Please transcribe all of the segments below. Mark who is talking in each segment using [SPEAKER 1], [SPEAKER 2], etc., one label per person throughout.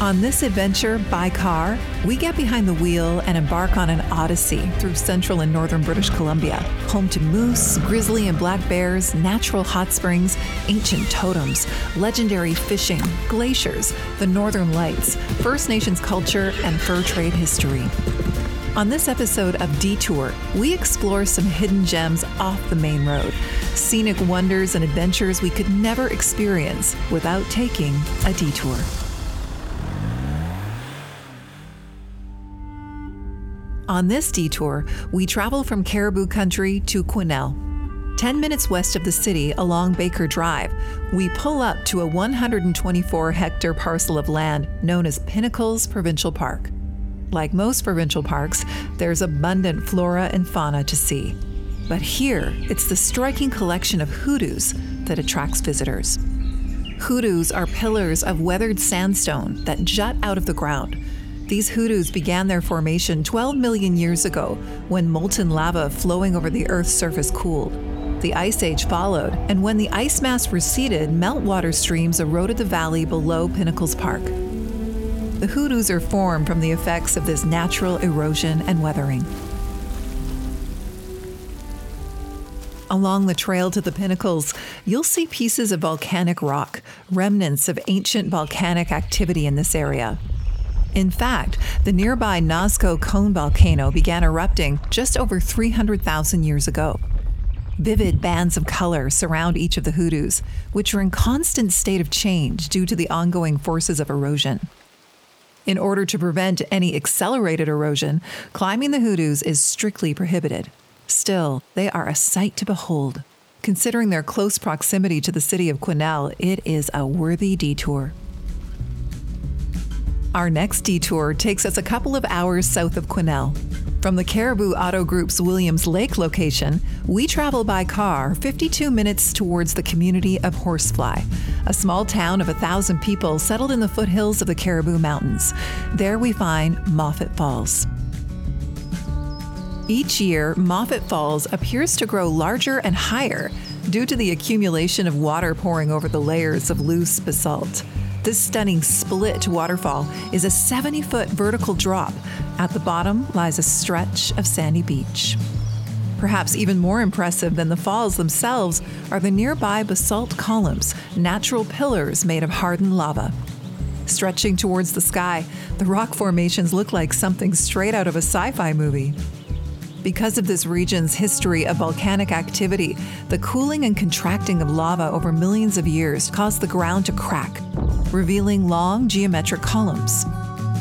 [SPEAKER 1] On this adventure by car, we get behind the wheel and embark on an odyssey through central and northern British Columbia, home to moose, grizzly and black bears, natural hot springs, ancient totems, legendary fishing, glaciers, the northern lights, First Nations culture, and fur trade history. On this episode of Detour, we explore some hidden gems off the main road, scenic wonders and adventures we could never experience without taking a detour. On this detour, we travel from Cariboo Country to Quesnel. 10 minutes west of the city along Baker Drive, we pull up to a 124 hectare parcel of land known as Pinnacles Provincial Park. Like most provincial parks, there's abundant flora and fauna to see. But here, it's the striking collection of hoodoos that attracts visitors. Hoodoos are pillars of weathered sandstone that jut out of the ground these hoodoos began their formation 12 million years ago when molten lava flowing over the Earth's surface cooled. The Ice Age followed, and when the ice mass receded, meltwater streams eroded the valley below Pinnacles Park. The hoodoos are formed from the effects of this natural erosion and weathering. Along the trail to the pinnacles, you'll see pieces of volcanic rock, remnants of ancient volcanic activity in this area. In fact, the nearby Nazko Cone volcano began erupting just over 300,000 years ago. Vivid bands of color surround each of the hoodoos, which are in constant state of change due to the ongoing forces of erosion. In order to prevent any accelerated erosion, climbing the hoodoos is strictly prohibited. Still, they are a sight to behold. Considering their close proximity to the city of Quesnel, it is a worthy detour. Our next detour takes us a couple of hours south of Quesnel. From the Cariboo Auto Group's Williams Lake location, we travel by car 52 minutes towards the community of Horsefly, a small town of a thousand people settled in the foothills of the Cariboo Mountains. There we find Moffat Falls. Each year, Moffat Falls appears to grow larger and higher due to the accumulation of water pouring over the layers of loose basalt. This stunning split waterfall is a 70 foot vertical drop. At the bottom lies a stretch of sandy beach. Perhaps even more impressive than the falls themselves are the nearby basalt columns, natural pillars made of hardened lava. Stretching towards the sky, the rock formations look like something straight out of a sci fi movie. Because of this region's history of volcanic activity, the cooling and contracting of lava over millions of years caused the ground to crack, revealing long geometric columns.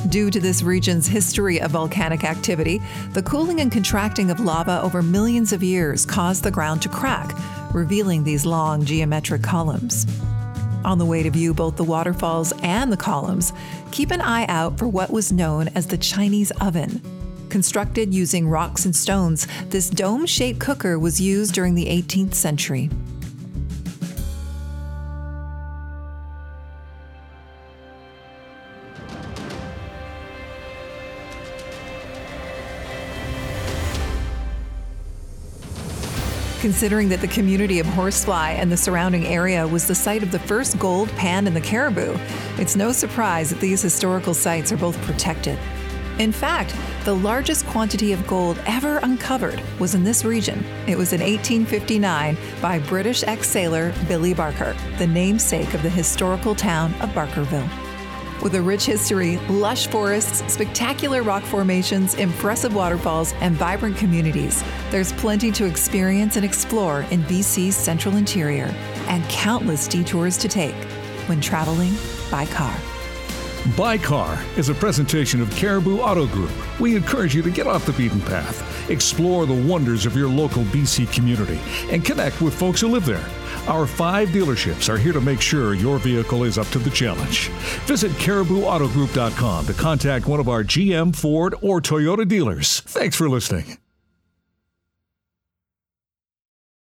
[SPEAKER 1] Due to this region's history of volcanic activity, the cooling and contracting of lava over millions of years caused the ground to crack, revealing these long geometric columns. On the way to view both the waterfalls and the columns, keep an eye out for what was known as the Chinese oven Constructed using rocks and stones, this dome shaped cooker was used during the 18th century. Considering that the community of Horsefly and the surrounding area was the site of the first gold pan in the Cariboo, it's no surprise that these historical sites are both protected in fact, the largest quantity of gold ever uncovered was in this region. It was in 1859 by British ex sailor Billy Barker, the namesake of the historical town of Barkerville. With a rich history, lush forests, spectacular rock formations, impressive waterfalls, and vibrant communities, there's plenty to experience and explore in BC's central interior, and countless detours to take when traveling by car.
[SPEAKER 2] By Car is a presentation of Cariboo Auto Group. We encourage you to get off the beaten path, explore the wonders of your local BC community, and connect with folks who live there. Our five dealerships are here to make sure your vehicle is up to the challenge. Visit caribooautogroup.com to contact one of our GM, Ford, or Toyota dealers. Thanks for listening.